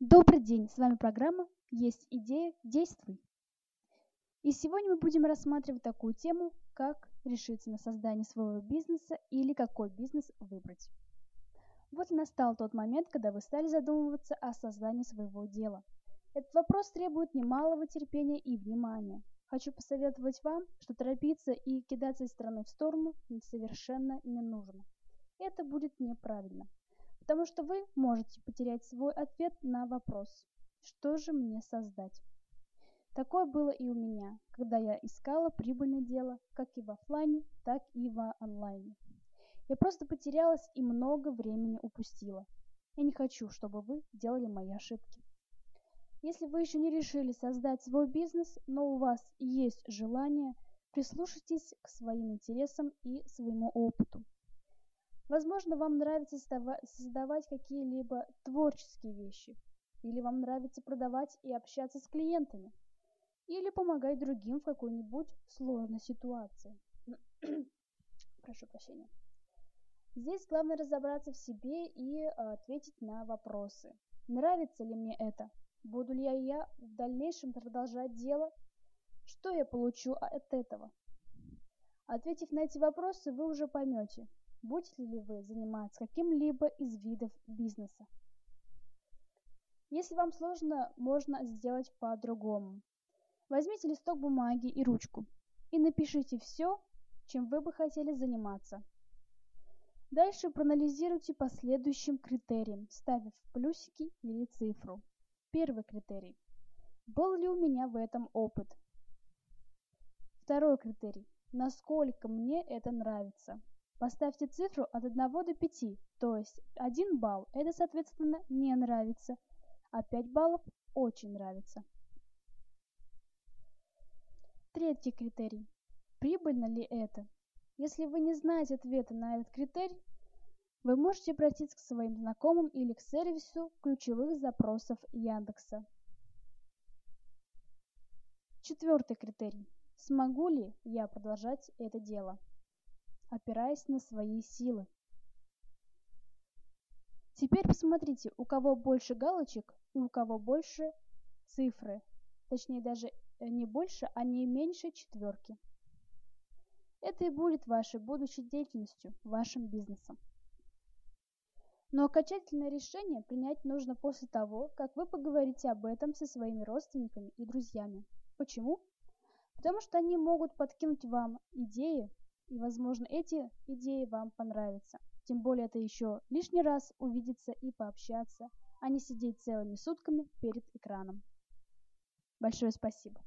Добрый день, с вами программа «Есть идея, действуй». И сегодня мы будем рассматривать такую тему, как решиться на создание своего бизнеса или какой бизнес выбрать. Вот и настал тот момент, когда вы стали задумываться о создании своего дела. Этот вопрос требует немалого терпения и внимания. Хочу посоветовать вам, что торопиться и кидаться из стороны в сторону совершенно не нужно. Это будет неправильно потому что вы можете потерять свой ответ на вопрос «Что же мне создать?». Такое было и у меня, когда я искала прибыльное дело как и в офлайне, так и в онлайне. Я просто потерялась и много времени упустила. Я не хочу, чтобы вы делали мои ошибки. Если вы еще не решили создать свой бизнес, но у вас есть желание, прислушайтесь к своим интересам и своему опыту. Возможно, вам нравится создавать какие-либо творческие вещи, или вам нравится продавать и общаться с клиентами, или помогать другим в какой-нибудь сложной ситуации. Прошу прощения. Здесь главное разобраться в себе и а, ответить на вопросы. Нравится ли мне это? Буду ли я в дальнейшем продолжать дело? Что я получу от этого? Ответив на эти вопросы, вы уже поймете, будете ли вы заниматься каким-либо из видов бизнеса. Если вам сложно, можно сделать по-другому. Возьмите листок бумаги и ручку и напишите все, чем вы бы хотели заниматься. Дальше проанализируйте по следующим критериям, ставив плюсики или цифру. Первый критерий. Был ли у меня в этом опыт? Второй критерий. Насколько мне это нравится? Поставьте цифру от 1 до 5, то есть 1 балл – это, соответственно, не нравится, а 5 баллов – очень нравится. Третий критерий. Прибыльно ли это? Если вы не знаете ответа на этот критерий, вы можете обратиться к своим знакомым или к сервису ключевых запросов Яндекса. Четвертый критерий. Смогу ли я продолжать это дело? Опираясь на свои силы. Теперь посмотрите, у кого больше галочек и у кого больше цифры. Точнее, даже э, не больше, а не меньше четверки. Это и будет вашей будущей деятельностью, вашим бизнесом. Но окончательное решение принять нужно после того, как вы поговорите об этом со своими родственниками и друзьями. Почему? Потому что они могут подкинуть вам идеи, и, возможно, эти идеи вам понравятся. Тем более это еще лишний раз увидеться и пообщаться, а не сидеть целыми сутками перед экраном. Большое спасибо.